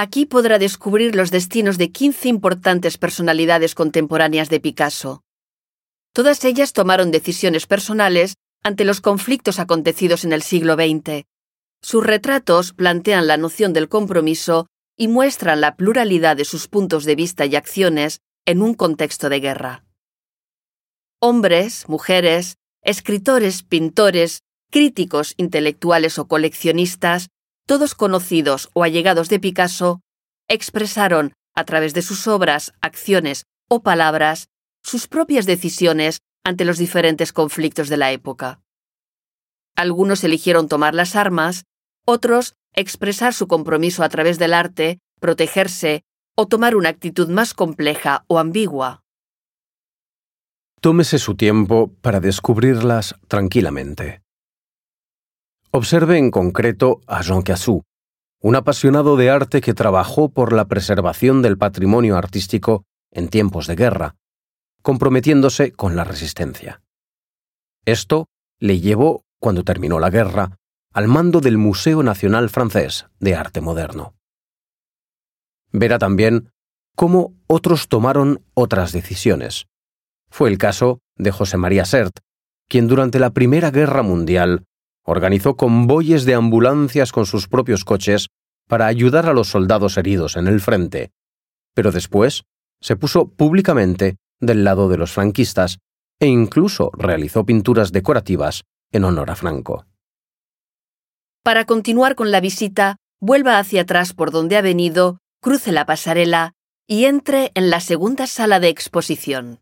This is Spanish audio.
Aquí podrá descubrir los destinos de 15 importantes personalidades contemporáneas de Picasso. Todas ellas tomaron decisiones personales ante los conflictos acontecidos en el siglo XX. Sus retratos plantean la noción del compromiso y muestran la pluralidad de sus puntos de vista y acciones en un contexto de guerra. Hombres, mujeres, escritores, pintores, críticos intelectuales o coleccionistas todos conocidos o allegados de Picasso, expresaron, a través de sus obras, acciones o palabras, sus propias decisiones ante los diferentes conflictos de la época. Algunos eligieron tomar las armas, otros expresar su compromiso a través del arte, protegerse o tomar una actitud más compleja o ambigua. Tómese su tiempo para descubrirlas tranquilamente. Observe en concreto a Jean Cassou, un apasionado de arte que trabajó por la preservación del patrimonio artístico en tiempos de guerra, comprometiéndose con la resistencia. Esto le llevó, cuando terminó la guerra, al mando del Museo Nacional Francés de Arte Moderno. Verá también cómo otros tomaron otras decisiones. Fue el caso de José María Sert, quien durante la Primera Guerra Mundial organizó convoyes de ambulancias con sus propios coches para ayudar a los soldados heridos en el frente, pero después se puso públicamente del lado de los franquistas e incluso realizó pinturas decorativas en honor a Franco. Para continuar con la visita, vuelva hacia atrás por donde ha venido, cruce la pasarela y entre en la segunda sala de exposición.